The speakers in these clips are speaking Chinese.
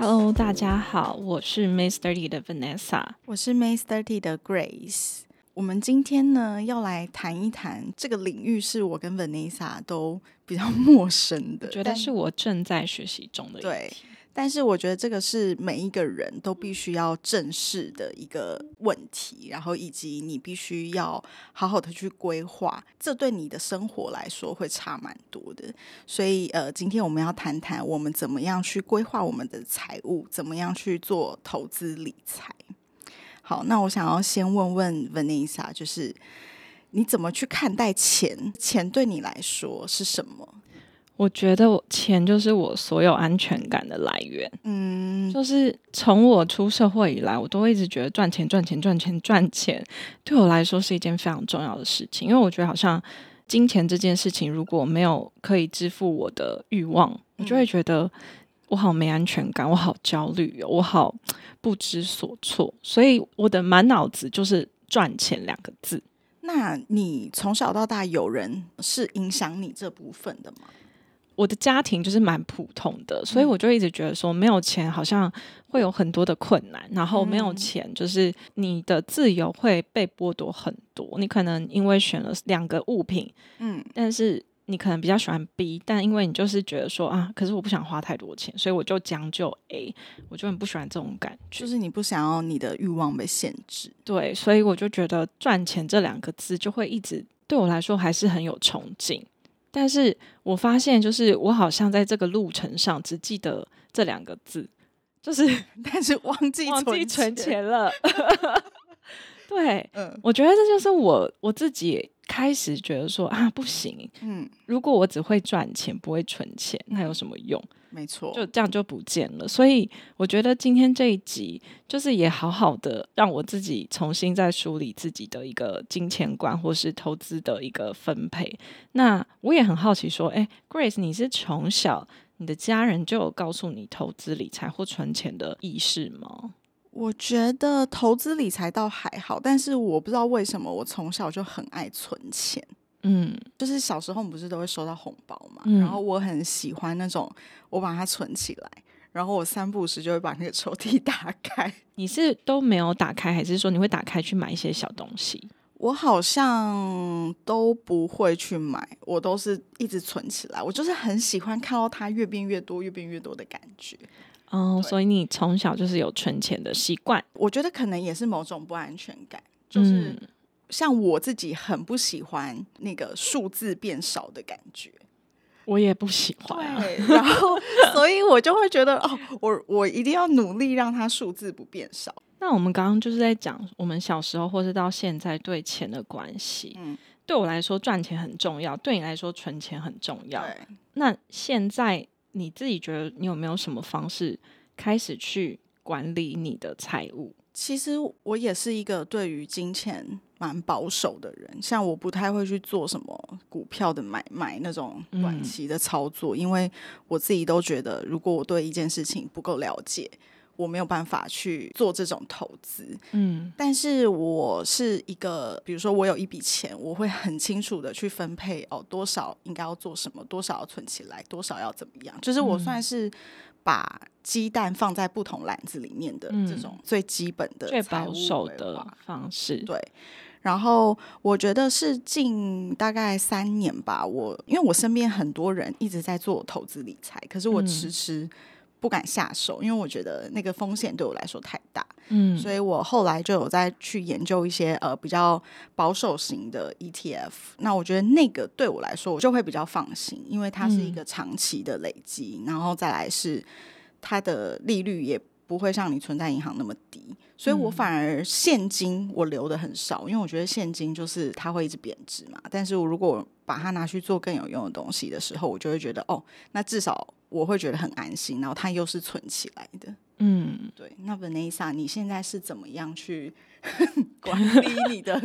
Hello，大家好，我是 May Thirty 的 Vanessa，我是 May Thirty 的 Grace。我们今天呢，要来谈一谈这个领域，是我跟 Vanessa 都比较 陌生的，觉得是我正在学习中的。对。但是我觉得这个是每一个人都必须要正视的一个问题，然后以及你必须要好好的去规划，这对你的生活来说会差蛮多的。所以呃，今天我们要谈谈我们怎么样去规划我们的财务，怎么样去做投资理财。好，那我想要先问问 Vanessa，就是你怎么去看待钱？钱对你来说是什么？我觉得钱就是我所有安全感的来源。嗯，就是从我出社会以来，我都一直觉得赚钱、赚钱、赚钱、赚钱，对我来说是一件非常重要的事情。因为我觉得好像金钱这件事情，如果没有可以支付我的欲望，我就会觉得我好没安全感，我好焦虑，我好不知所措。所以我的满脑子就是赚钱两个字。那你从小到大有人是影响你这部分的吗？我的家庭就是蛮普通的，所以我就一直觉得说，没有钱好像会有很多的困难，然后没有钱就是你的自由会被剥夺很多。你可能因为选了两个物品，嗯，但是你可能比较喜欢 B，但因为你就是觉得说啊，可是我不想花太多钱，所以我就将就 A，我就很不喜欢这种感觉，就是你不想要你的欲望被限制。对，所以我就觉得赚钱这两个字就会一直对我来说还是很有憧憬。但是我发现，就是我好像在这个路程上只记得这两个字，就是 但是忘记忘记存钱了。对，嗯，我觉得这就是我我自己。开始觉得说啊不行，嗯，如果我只会赚钱不会存钱，那有什么用？没错，就这样就不见了。所以我觉得今天这一集就是也好好的让我自己重新再梳理自己的一个金钱观或是投资的一个分配。那我也很好奇说，哎，Grace，你是从小你的家人就有告诉你投资理财或存钱的意识吗？我觉得投资理财倒还好，但是我不知道为什么我从小就很爱存钱。嗯，就是小时候我们不是都会收到红包嘛，然后我很喜欢那种我把它存起来，然后我三不时就会把那个抽屉 打开。你是都没有打开，还是说你会打开去买一些小东西？我好像都不会去买，我都是一直存起来。我就是很喜欢看到它越变越多、越变越多的感觉。哦，所以你从小就是有存钱的习惯。我觉得可能也是某种不安全感，就是像我自己很不喜欢那个数字变少的感觉，我也不喜欢。然后，所以我就会觉得，哦，我我一定要努力让它数字不变少。那我们刚刚就是在讲我们小时候或是到现在对钱的关系。嗯，对我来说赚钱很重要，对你来说存钱很重要。那现在。你自己觉得你有没有什么方式开始去管理你的财务？其实我也是一个对于金钱蛮保守的人，像我不太会去做什么股票的买卖那种短期的操作，因为我自己都觉得，如果我对一件事情不够了解。我没有办法去做这种投资，嗯，但是我是一个，比如说我有一笔钱，我会很清楚的去分配哦，多少应该要做什么，多少要存起来，多少要怎么样，就是我算是把鸡蛋放在不同篮子里面的这种最基本的、最保守的方式。对，然后我觉得是近大概三年吧，我因为我身边很多人一直在做投资理财，可是我迟迟。不敢下手，因为我觉得那个风险对我来说太大。嗯，所以我后来就有在去研究一些呃比较保守型的 ETF。那我觉得那个对我来说，我就会比较放心，因为它是一个长期的累积，然后再来是它的利率也不会像你存在银行那么低。所以我反而现金我留的很少，因为我觉得现金就是它会一直贬值嘛。但是我如果把它拿去做更有用的东西的时候，我就会觉得哦，那至少。我会觉得很安心，然后它又是存起来的。嗯，对。那 Vanessa，你现在是怎么样去？管理你的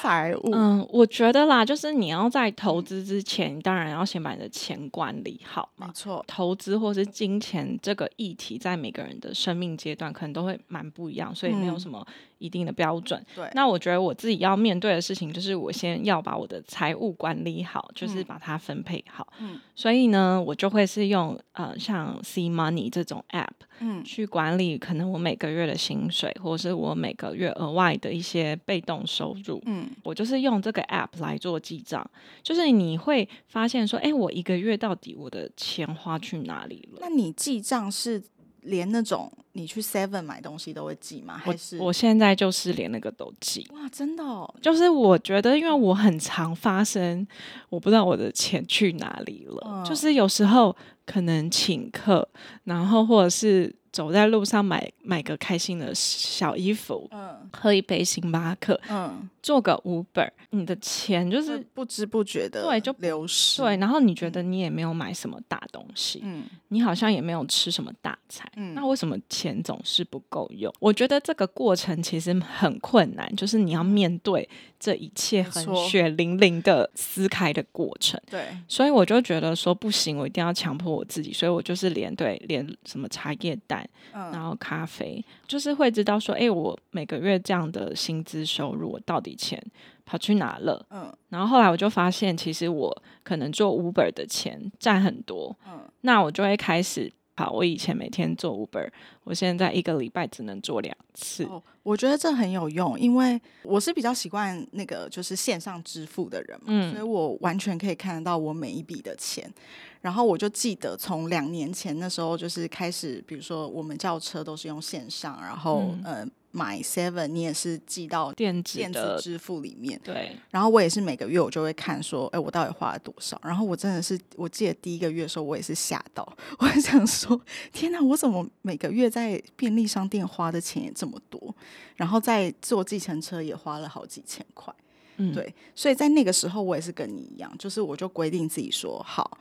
财务，嗯，我觉得啦，就是你要在投资之前，当然要先把你的钱管理好嘛。没错，投资或是金钱这个议题，在每个人的生命阶段可能都会蛮不一样，所以没有什么一定的标准。对，那我觉得我自己要面对的事情，就是我先要把我的财务管理好，就是把它分配好。嗯，所以呢，我就会是用呃像 C Money 这种 App，嗯，去管理可能我每个月的薪水，或者是我每个月额外的一些被动收入，嗯，我就是用这个 app 来做记账，就是你会发现说，哎，我一个月到底我的钱花去哪里了？那你记账是连那种你去 Seven 买东西都会记吗？还是我现在就是连那个都记？哇，真的，哦，就是我觉得，因为我很常发生，我不知道我的钱去哪里了，就是有时候可能请客，然后或者是。走在路上买买个开心的小衣服，嗯，喝一杯星巴克，嗯，做个 Uber，你的钱就是不知不觉的对就流失，对，然后你觉得你也没有买什么大东西，嗯，你好像也没有吃什么大餐，嗯，那为什么钱总是不够用？我觉得这个过程其实很困难，就是你要面对这一切很血淋淋的撕开的过程，对，所以我就觉得说不行，我一定要强迫我自己，所以我就是连对连什么茶叶蛋。然后咖啡就是会知道说，哎，我每个月这样的薪资收入，我到底钱跑去哪了？嗯，然后后来我就发现，其实我可能做 Uber 的钱占很多。嗯，那我就会开始。好，我以前每天做 Uber，我现在一个礼拜只能做两次。哦，我觉得这很有用，因为我是比较习惯那个就是线上支付的人嘛，所以我完全可以看得到我每一笔的钱。然后我就记得从两年前那时候就是开始，比如说我们叫车都是用线上，然后呃。买 Seven，你也是寄到电子电子支付里面。对。然后我也是每个月我就会看说，哎，我到底花了多少？然后我真的是，我记得第一个月的时候，我也是吓到，我想说，天哪，我怎么每个月在便利商店花的钱也这么多？然后在坐计程车也花了好几千块。嗯。对。所以在那个时候，我也是跟你一样，就是我就规定自己说，好。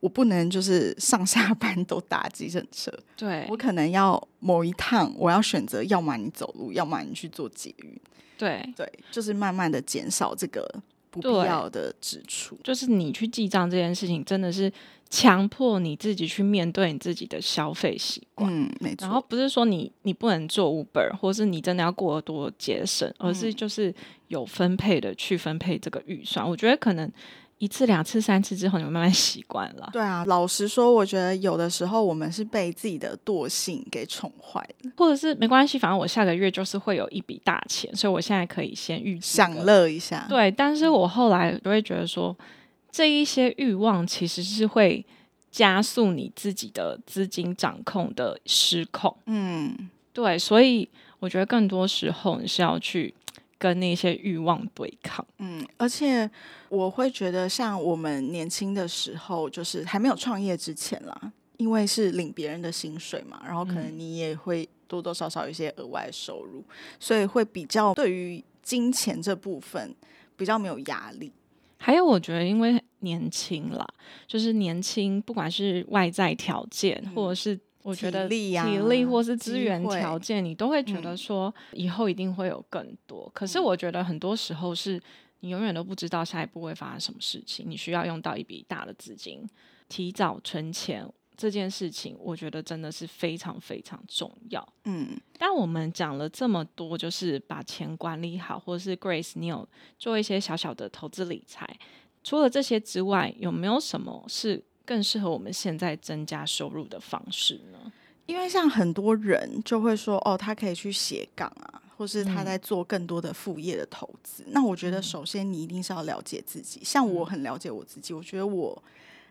我不能就是上下班都搭计程车，对我可能要某一趟，我要选择，要么你走路，要么你去做捷运，对对，就是慢慢的减少这个不必要的支出。就是你去记账这件事情，真的是强迫你自己去面对你自己的消费习惯，嗯，没错。然后不是说你你不能做 Uber，或是你真的要过多节省，而是就是有分配的去分配这个预算。我觉得可能。一次、两次、三次之后，你们慢慢习惯了。对啊，老实说，我觉得有的时候我们是被自己的惰性给宠坏了，或者是没关系，反正我下个月就是会有一笔大钱，所以我现在可以先预享乐一下。对，但是我后来就会觉得说，这一些欲望其实是会加速你自己的资金掌控的失控。嗯，对，所以我觉得更多时候你是要去。跟那些欲望对抗，嗯，而且我会觉得，像我们年轻的时候，就是还没有创业之前啦，因为是领别人的薪水嘛，然后可能你也会多多少少有一些额外收入，所以会比较对于金钱这部分比较没有压力。还有，我觉得因为年轻啦，就是年轻，不管是外在条件或者是。我觉得体力或是资源条件，你都会觉得说以后一定会有更多。可是我觉得很多时候是你永远都不知道下一步会发生什么事情，你需要用到一笔大的资金，提早存钱这件事情，我觉得真的是非常非常重要。嗯，但我们讲了这么多，就是把钱管理好，或者是 Grace，你有做一些小小的投资理财。除了这些之外，有没有什么是？更适合我们现在增加收入的方式呢？因为像很多人就会说，哦，他可以去斜杠啊，或是他在做更多的副业的投资。那我觉得，首先你一定是要了解自己。像我很了解我自己，我觉得我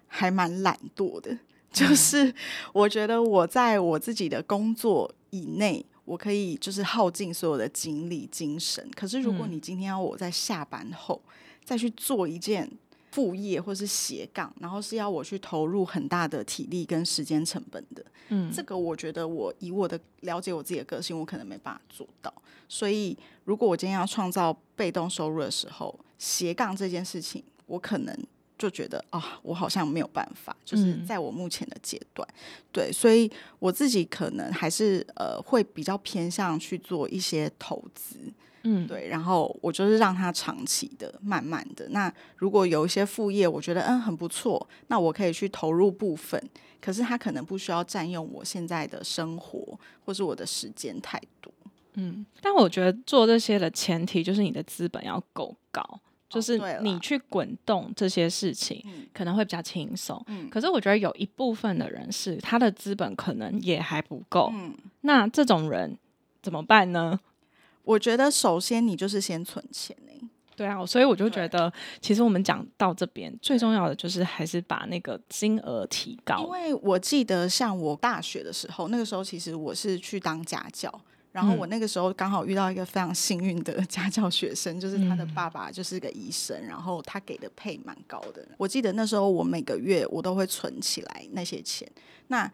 还蛮懒惰的，就是我觉得我在我自己的工作以内，我可以就是耗尽所有的精力、精神。可是如果你今天要我在下班后再去做一件，副业或是斜杠，然后是要我去投入很大的体力跟时间成本的。嗯，这个我觉得我以我的了解我自己的个性，我可能没办法做到。所以，如果我今天要创造被动收入的时候，斜杠这件事情，我可能就觉得啊，我好像没有办法，就是在我目前的阶段，对，所以我自己可能还是呃会比较偏向去做一些投资，嗯，对，然后我就是让它长期的、慢慢的。那如果有一些副业，我觉得嗯很不错，那我可以去投入部分，可是他可能不需要占用我现在的生活或是我的时间太多，嗯。但我觉得做这些的前提就是你的资本要够高。就是你去滚动这些事情，可能会比较轻松。可是我觉得有一部分的人是他的资本可能也还不够。嗯那这种人怎么办呢？我觉得首先你就是先存钱呢。对啊，所以我就觉得，其实我们讲到这边最重要的就是还是把那个金额提高。因为我记得像我大学的时候，那个时候其实我是去当家教。然后我那个时候刚好遇到一个非常幸运的 家教学生，就是他的爸爸就是个医生，然后他给的配蛮高的。我记得那时候我每个月我都会存起来那些钱，那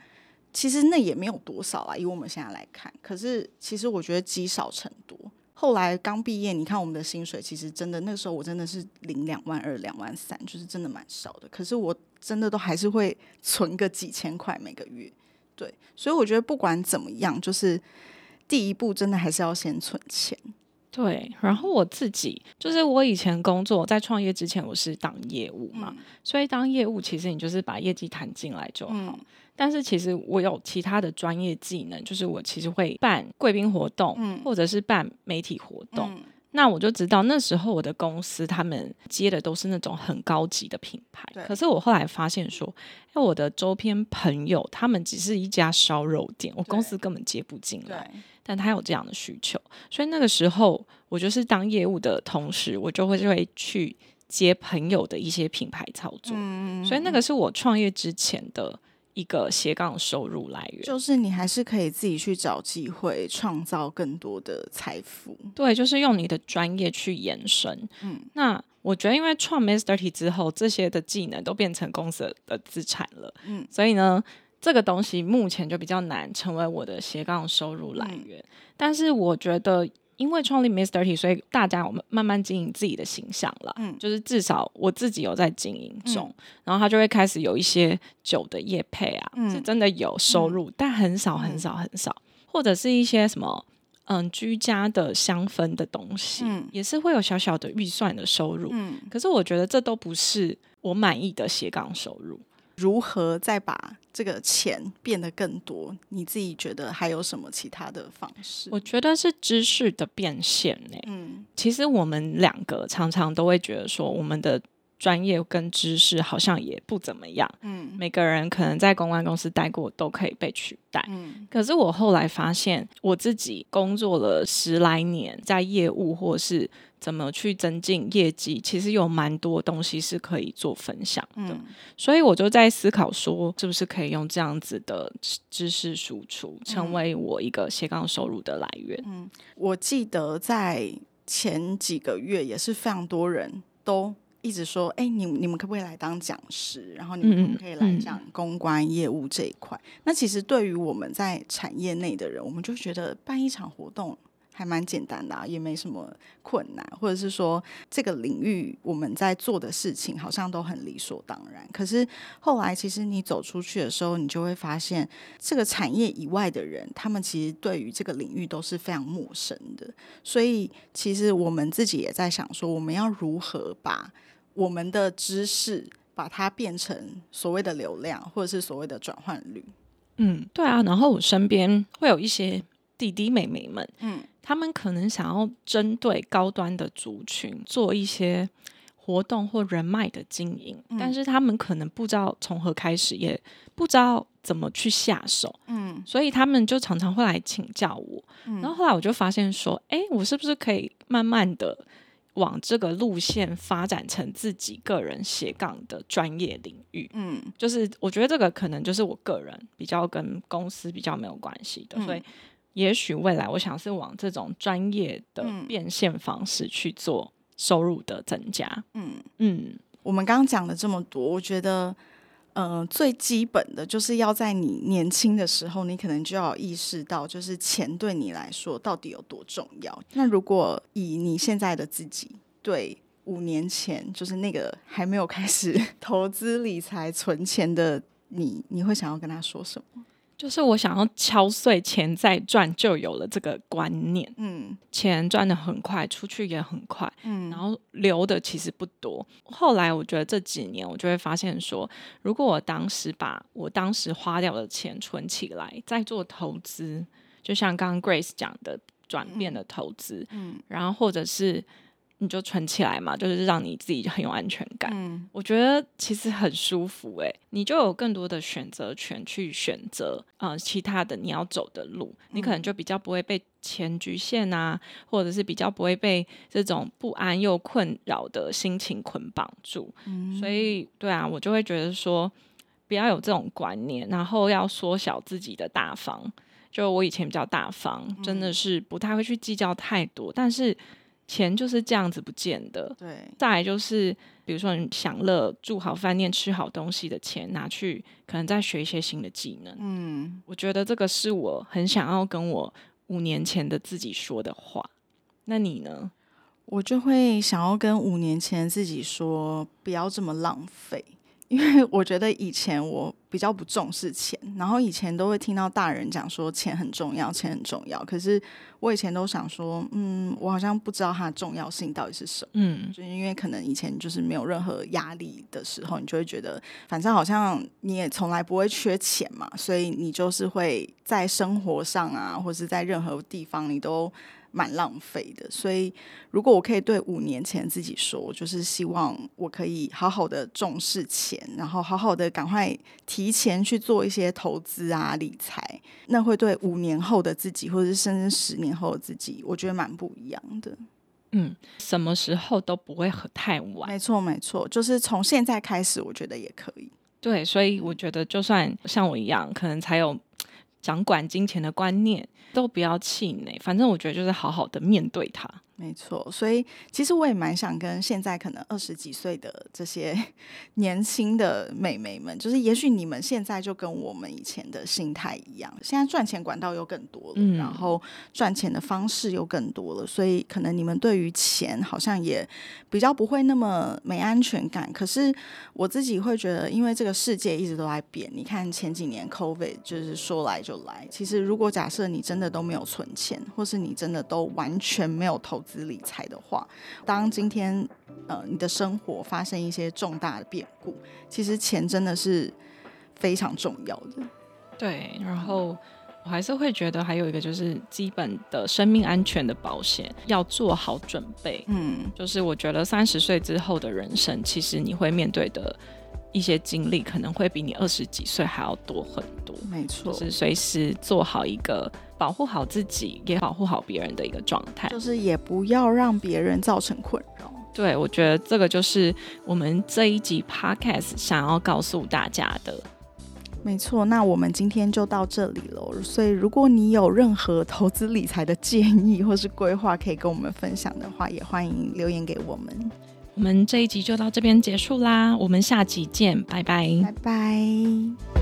其实那也没有多少啊，以我们现在来看。可是其实我觉得积少成多。后来刚毕业，你看我们的薪水，其实真的那时候我真的是领两万二、两万三，就是真的蛮少的。可是我真的都还是会存个几千块每个月。对，所以我觉得不管怎么样，就是。第一步真的还是要先存钱，对。然后我自己就是我以前工作在创业之前，我是当业务嘛，所以当业务其实你就是把业绩谈进来就好。但是其实我有其他的专业技能，就是我其实会办贵宾活动，或者是办媒体活动。那我就知道那时候我的公司他们接的都是那种很高级的品牌，可是我后来发现说，哎，我的周边朋友他们只是一家烧肉店，我公司根本接不进来，但他有这样的需求，所以那个时候我就是当业务的同时，我就会就会去接朋友的一些品牌操作，所以那个是我创业之前的。一个斜杠收入来源，就是你还是可以自己去找机会，创造更多的财富。对，就是用你的专业去延伸。嗯，那我觉得，因为创 Master T 之后，这些的技能都变成公司的资产了。嗯，所以呢，这个东西目前就比较难成为我的斜杠收入来源。但是我觉得。因为创立 T，所以大家我们慢慢经营自己的形象了。嗯，就是至少我自己有在经营中，然后他就会开始有一些酒的业配啊，是真的有收入，但很少很少很少，或者是一些什么嗯居家的香氛的东西，也是会有小小的预算的收入。嗯，可是我觉得这都不是我满意的斜杠收入。如何再把这个钱变得更多？你自己觉得还有什么其他的方式？我觉得是知识的变现呢。嗯，其实我们两个常常都会觉得说，我们的专业跟知识好像也不怎么样。嗯，每个人可能在公关公司待过都可以被取代。嗯，可是我后来发现，我自己工作了十来年，在业务或是。怎么去增进业绩？其实有蛮多东西是可以做分享的，所以我就在思考说，是不是可以用这样子的知识输出，成为我一个斜杠收入的来源。嗯，我记得在前几个月也是非常多人都一直说，哎，你你们可不可以来当讲师？然后你们可以来讲公关业务这一块。那其实对于我们在产业内的人，我们就觉得办一场活动。还蛮简单的，也没什么困难，或者是说这个领域我们在做的事情好像都很理所当然。可是后来，其实你走出去的时候，你就会发现，这个产业以外的人，他们其实对于这个领域都是非常陌生的。所以，其实我们自己也在想说，我们要如何把我们的知识把它变成所谓的流量，或者是所谓的转换率。嗯，对啊。然后我身边会有一些弟弟妹妹们，嗯。他们可能想要针对高端的族群做一些活动或人脉的经营，但是他们可能不知道从何开始，也不知道怎么去下手。嗯，所以他们就常常会来请教我。然后后来我就发现说，哎，我是不是可以慢慢的往这个路线发展成自己个人斜杠的专业领域？嗯，就是我觉得这个可能就是我个人比较跟公司比较没有关系的，所以。也许未来，我想是往这种专业的变现方式去做收入的增加。嗯嗯，我们刚刚讲了这么多，我觉得，呃，最基本的就是要在你年轻的时候，你可能就要意识到，就是钱对你来说到底有多重要。那如果以你现在的自己对五年前，就是那个还没有开始 投资理财存钱的你，你会想要跟他说什么？就是我想要敲碎钱再赚，就有了这个观念。嗯，钱赚的很快，出去也很快。嗯，然后留的其实不多。后来我觉得这几年，我就会发现说，如果我当时把我当时花掉的钱存起来，再做投资，就像刚刚 Grace 讲的转变的投资，嗯，然后或者是。你就存起来嘛，就是让你自己很有安全感。嗯，我觉得其实很舒服哎，你就有更多的选择权去选择啊，其他的你要走的路，你可能就比较不会被钱局限啊，或者是比较不会被这种不安又困扰的心情捆绑住。嗯，所以对啊，我就会觉得说，不要有这种观念，然后要缩小自己的大方。就我以前比较大方，真的是不太会去计较太多，但是。钱就是这样子不见的。对，再来就是，比如说你享乐、住好饭店、吃好东西的钱，拿去可能再学一些新的技能。嗯，我觉得这个是我很想要跟我五年前的自己说的话。那你呢？我就会想要跟五年前自己说，不要这么浪费。因为我觉得以前我比较不重视钱，然后以前都会听到大人讲说钱很重要，钱很重要。可是我以前都想说，嗯，我好像不知道它的重要性到底是什么。嗯，就因为可能以前就是没有任何压力的时候，你就会觉得反正好像你也从来不会缺钱嘛，所以你就是会在生活上啊，或者在任何地方你都。蛮浪费的，所以如果我可以对五年前自己说，就是希望我可以好好的重视钱，然后好好的赶快提前去做一些投资啊理财，那会对五年后的自己，或者是甚至十年后的自己，我觉得蛮不一样的。嗯，什么时候都不会太晚。没错，没错，就是从现在开始，我觉得也可以。对，所以我觉得就算像我一样，可能才有掌管金钱的观念。都不要气馁，反正我觉得就是好好的面对它。没错，所以其实我也蛮想跟现在可能二十几岁的这些 年轻的美眉们，就是也许你们现在就跟我们以前的心态一样，现在赚钱管道又更多了，然后赚钱的方式又更多了，所以可能你们对于钱好像也比较不会那么没安全感。可是我自己会觉得，因为这个世界一直都在变，你看前几年 COVID 就是说来就来，其实如果假设你真的都没有存钱，或是你真的都完全没有投。资理财的话，当今天呃你的生活发生一些重大的变故，其实钱真的是非常重要的。对，然后我还是会觉得还有一个就是基本的生命安全的保险要做好准备。嗯，就是我觉得三十岁之后的人生，其实你会面对的。一些经历可能会比你二十几岁还要多很多，没错，是随时做好一个保护好自己，也保护好别人的一个状态，就是也不要让别人造成困扰。对，我觉得这个就是我们这一集 podcast 想要告诉大家的。没错，那我们今天就到这里了。所以，如果你有任何投资理财的建议或是规划可以跟我们分享的话，也欢迎留言给我们。我们这一集就到这边结束啦，我们下集见，拜拜，拜拜。